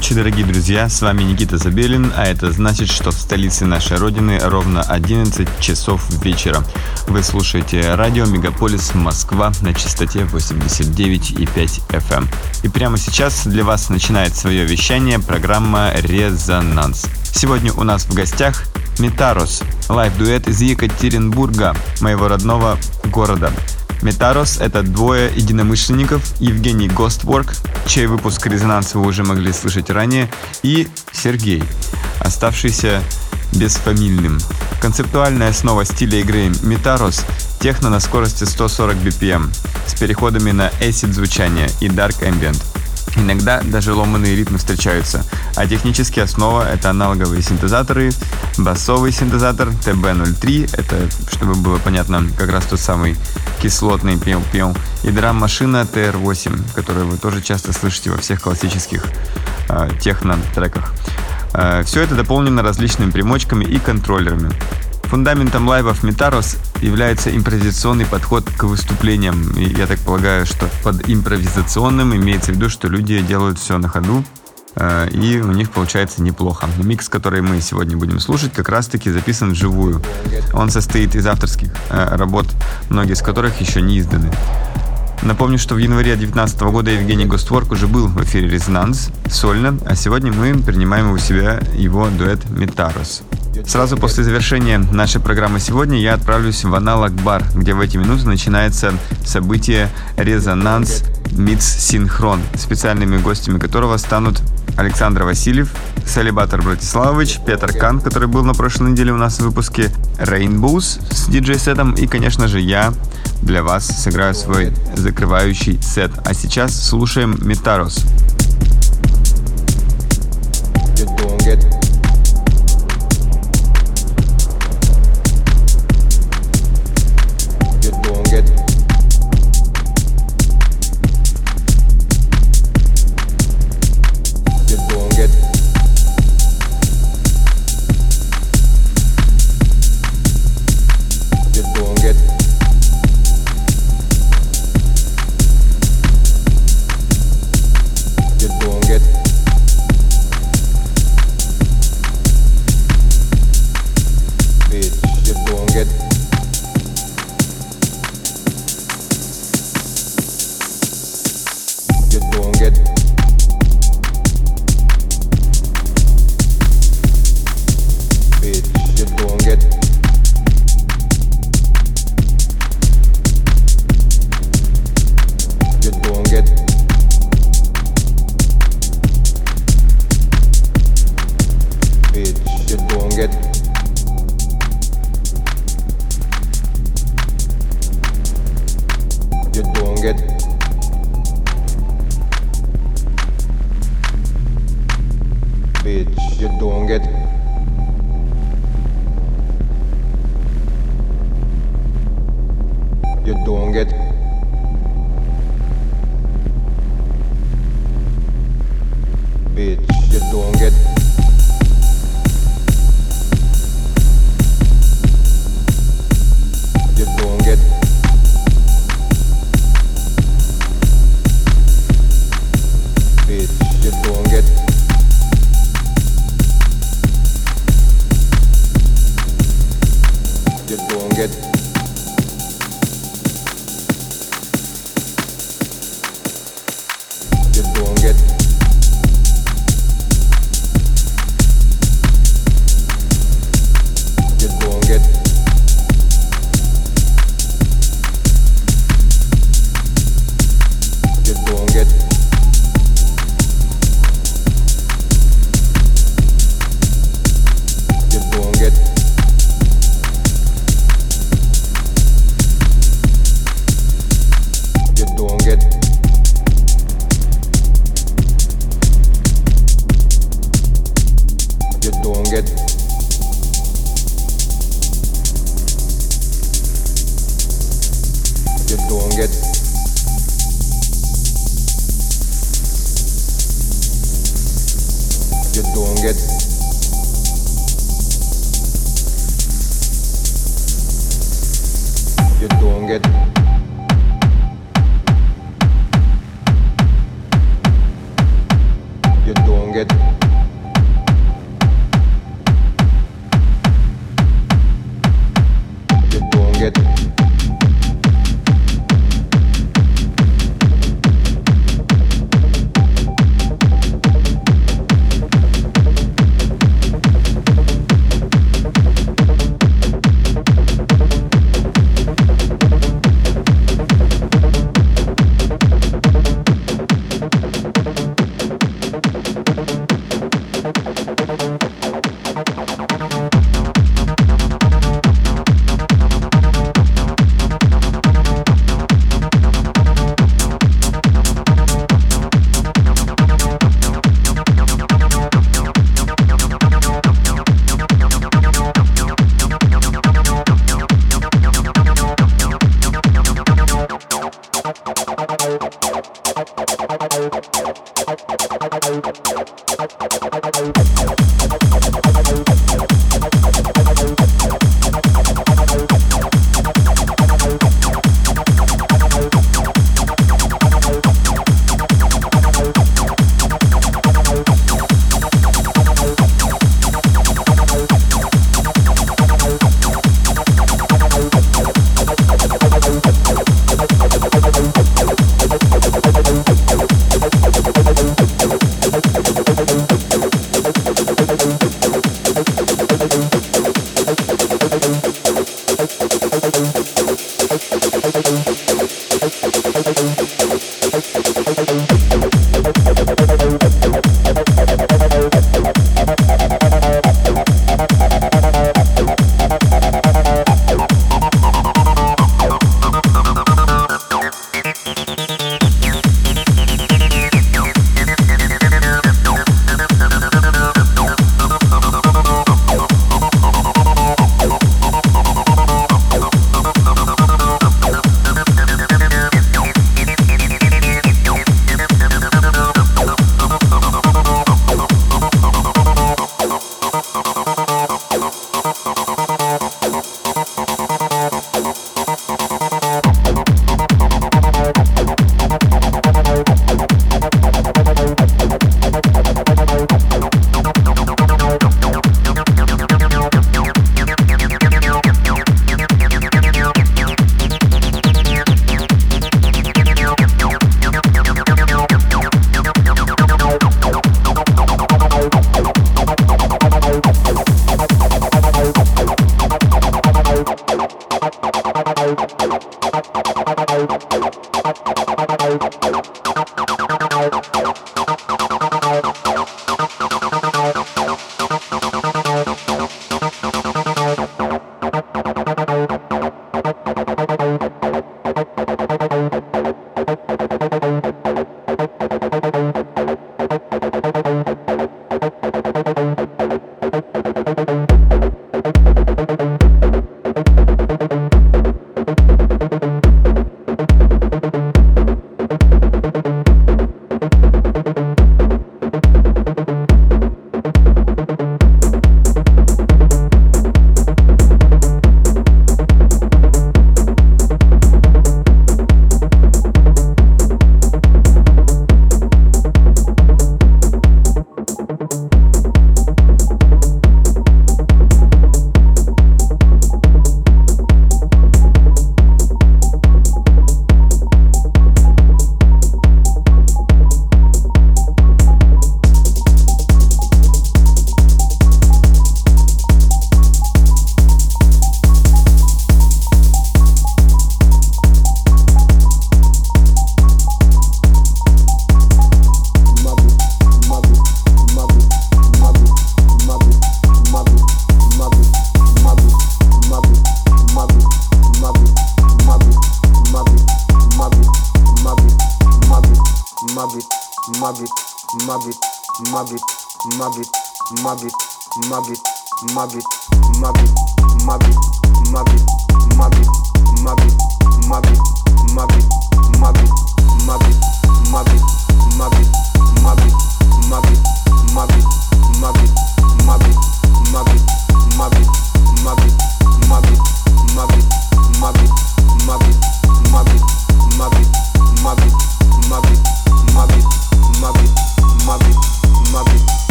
ночи, дорогие друзья, с вами Никита Забелин, а это значит, что в столице нашей родины ровно 11 часов вечера. Вы слушаете радио Мегаполис Москва на частоте 89,5 FM. Эм. И прямо сейчас для вас начинает свое вещание программа «Резонанс». Сегодня у нас в гостях Метарос, лайв-дуэт из Екатеринбурга, моего родного города. Метарос — это двое единомышленников, Евгений Гостворк, чей выпуск «Резонанс» вы уже могли слышать ранее, и Сергей, оставшийся бесфамильным. Концептуальная основа стиля игры Метарос — техно на скорости 140 BPM с переходами на acid звучание и dark ambient — Иногда даже ломанные ритмы встречаются, а технически основа — это аналоговые синтезаторы, басовый синтезатор TB03, это, чтобы было понятно, как раз тот самый кислотный пел-пел, и драм-машина TR8, которую вы тоже часто слышите во всех классических э, техно-треках. Э, все это дополнено различными примочками и контроллерами. Фундаментом лайвов Метарос является импровизационный подход к выступлениям. И я так полагаю, что под импровизационным имеется в виду, что люди делают все на ходу, э, и у них получается неплохо. Микс, который мы сегодня будем слушать, как раз-таки записан вживую. Он состоит из авторских э, работ, многие из которых еще не изданы. Напомню, что в январе 2019 года Евгений Гостворк уже был в эфире «Резонанс» сольно, а сегодня мы принимаем у себя его дуэт «Метарос». Сразу после завершения нашей программы сегодня я отправлюсь в аналог бар, где в эти минуты начинается событие «Резонанс Митс Синхрон», специальными гостями которого станут Александр Васильев, Салибатор Братиславович, Петр Кан, который был на прошлой неделе у нас в выпуске, Rainbows с диджей-сетом и, конечно же, я для вас сыграю свой закрывающий сет. А сейчас слушаем Метарос. You're doing it. get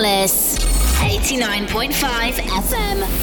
Megapolis 89.5 FM.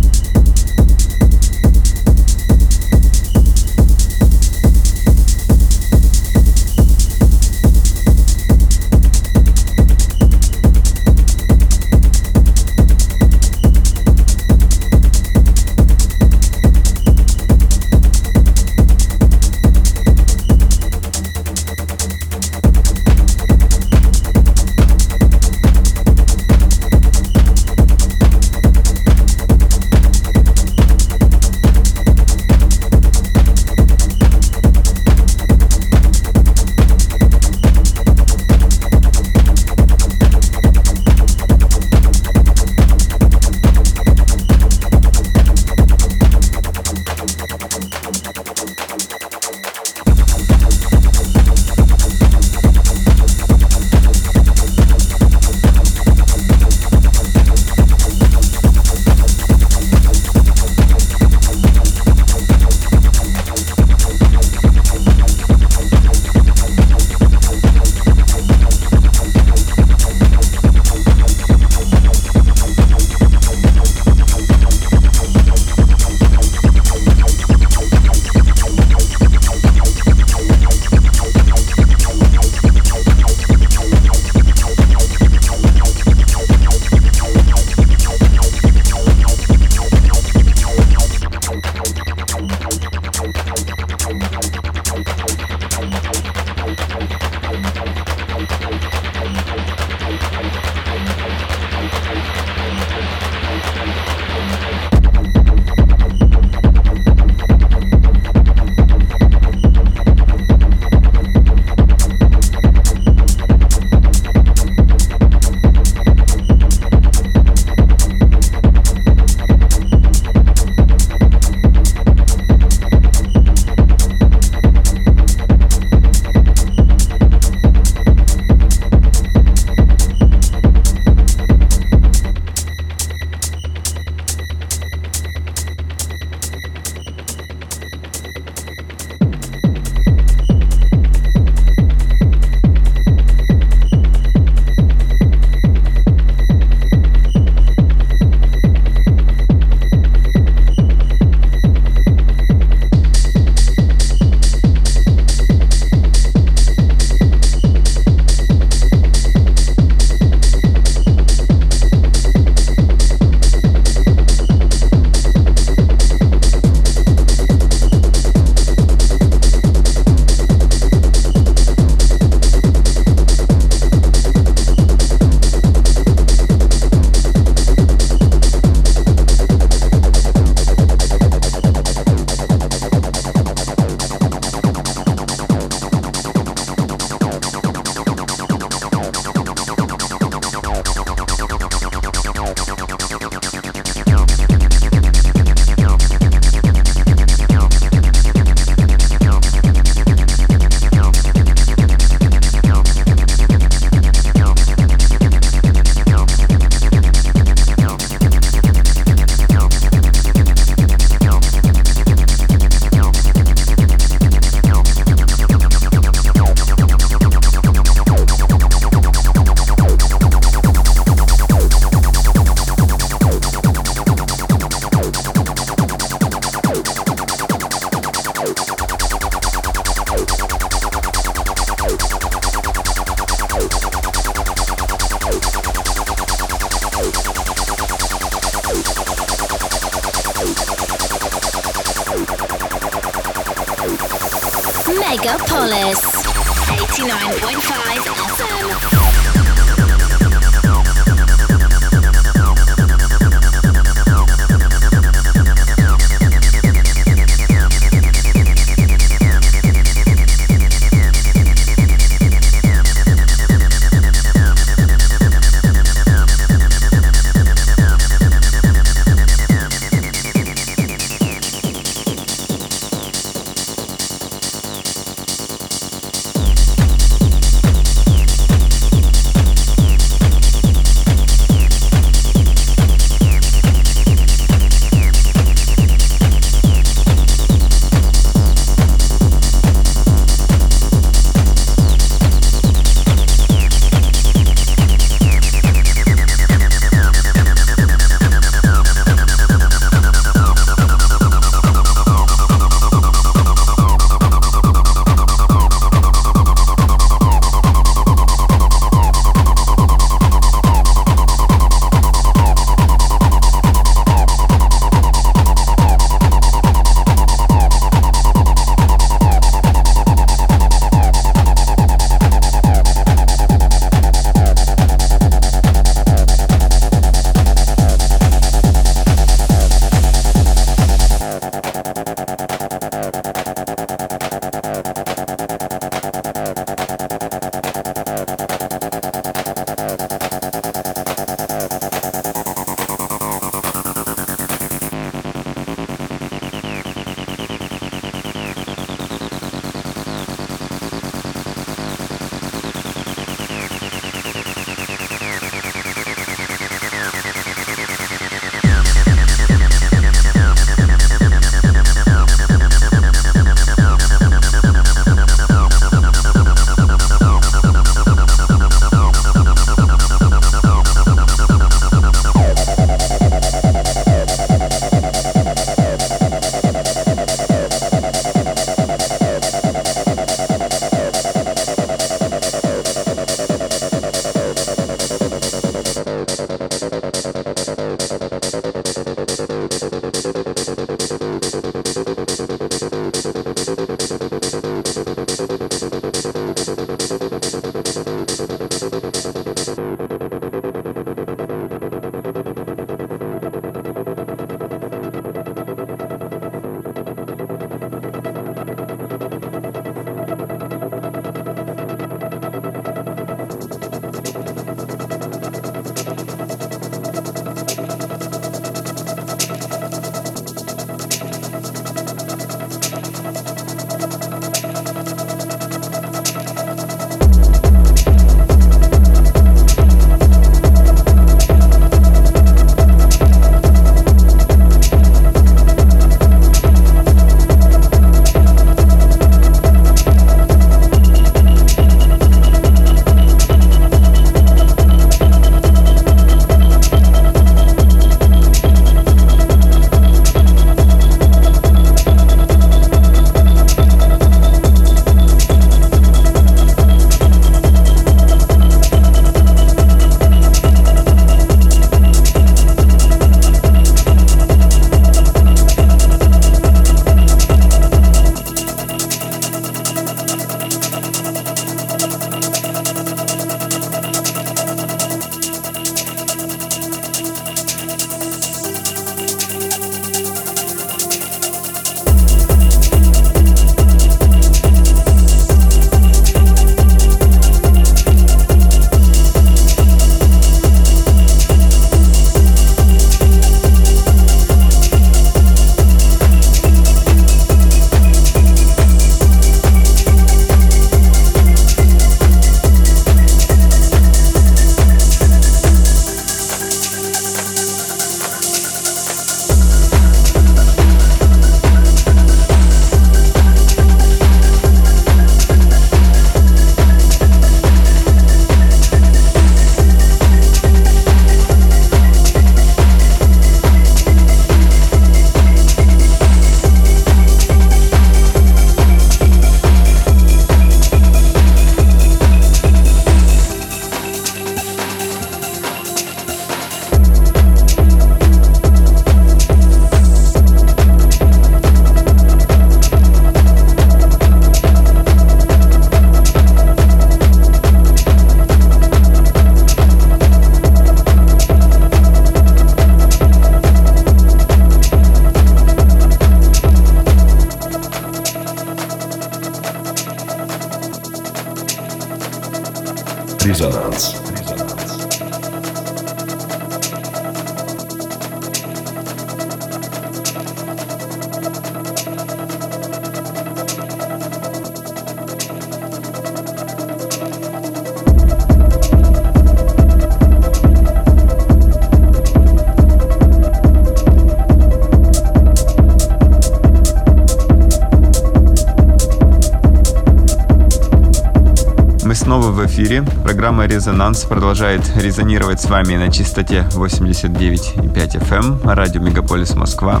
Снова в эфире. Программа «Резонанс» продолжает резонировать с вами на частоте 89,5 FM, эм, радио «Мегаполис Москва».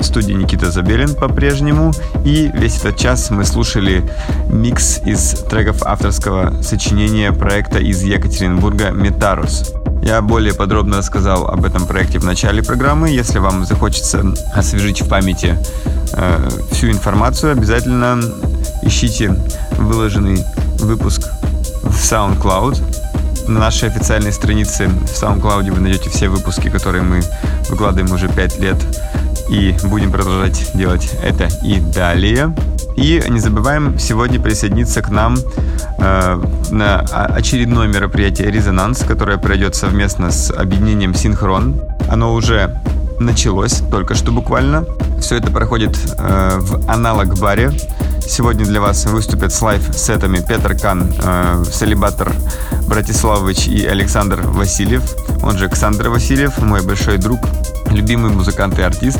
В студии Никита Забелин по-прежнему. И весь этот час мы слушали микс из треков авторского сочинения проекта из Екатеринбурга «Метарус». Я более подробно рассказал об этом проекте в начале программы. Если вам захочется освежить в памяти э, всю информацию, обязательно ищите выложенный выпуск в SoundCloud. На нашей официальной странице в SoundCloud вы найдете все выпуски, которые мы выкладываем уже 5 лет. И будем продолжать делать это и далее. И не забываем сегодня присоединиться к нам э, на очередное мероприятие «Резонанс», которое пройдет совместно с объединением «Синхрон». Оно уже началось только что буквально. Все это проходит э, в аналог-баре Сегодня для вас выступят с лайв-сетами Петр Кан, э, Салибатор Братиславович и Александр Васильев, он же Александр Васильев, мой большой друг, любимый музыкант и артист.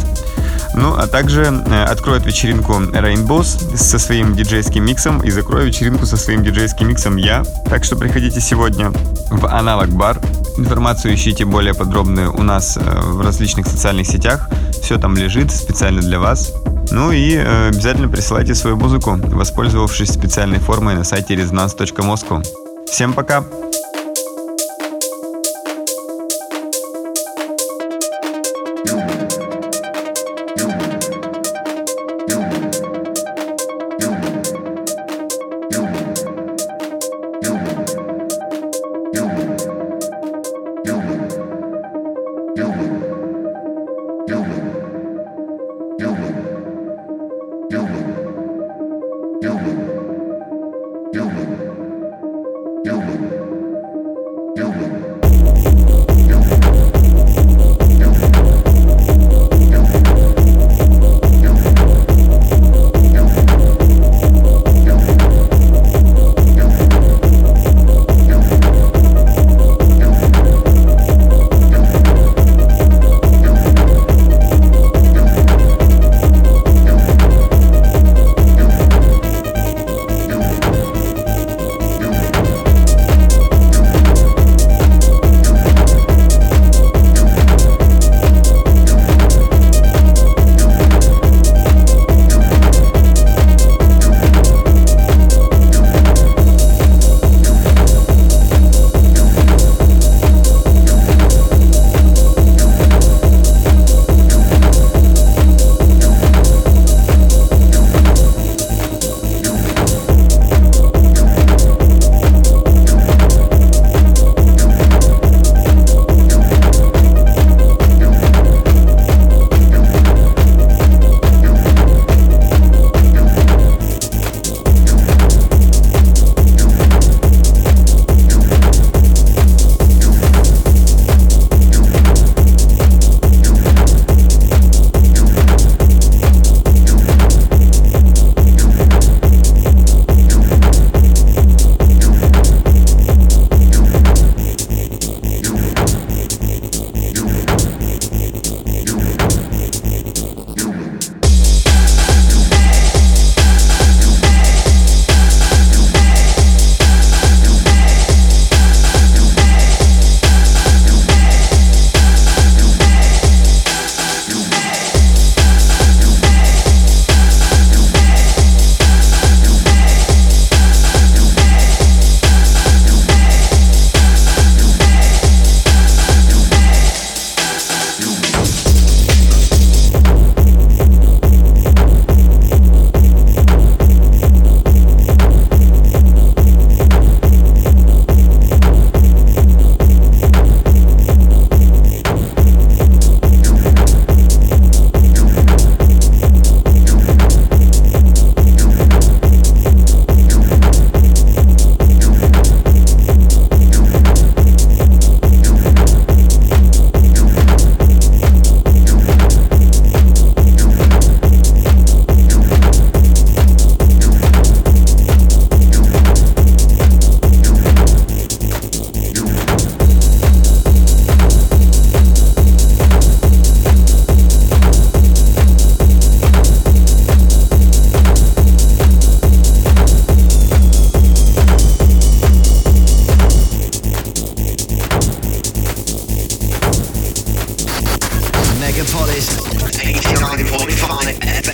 Ну, а также э, откроет вечеринку Rainbows со своим диджейским миксом и закрою вечеринку со своим диджейским миксом я. Так что приходите сегодня в Аналог Бар. Информацию ищите более подробную у нас э, в различных социальных сетях. Все там лежит специально для вас. Ну и э, обязательно присылайте свою музыку, воспользовавшись специальной формой на сайте resonance.moscow. Всем пока! time.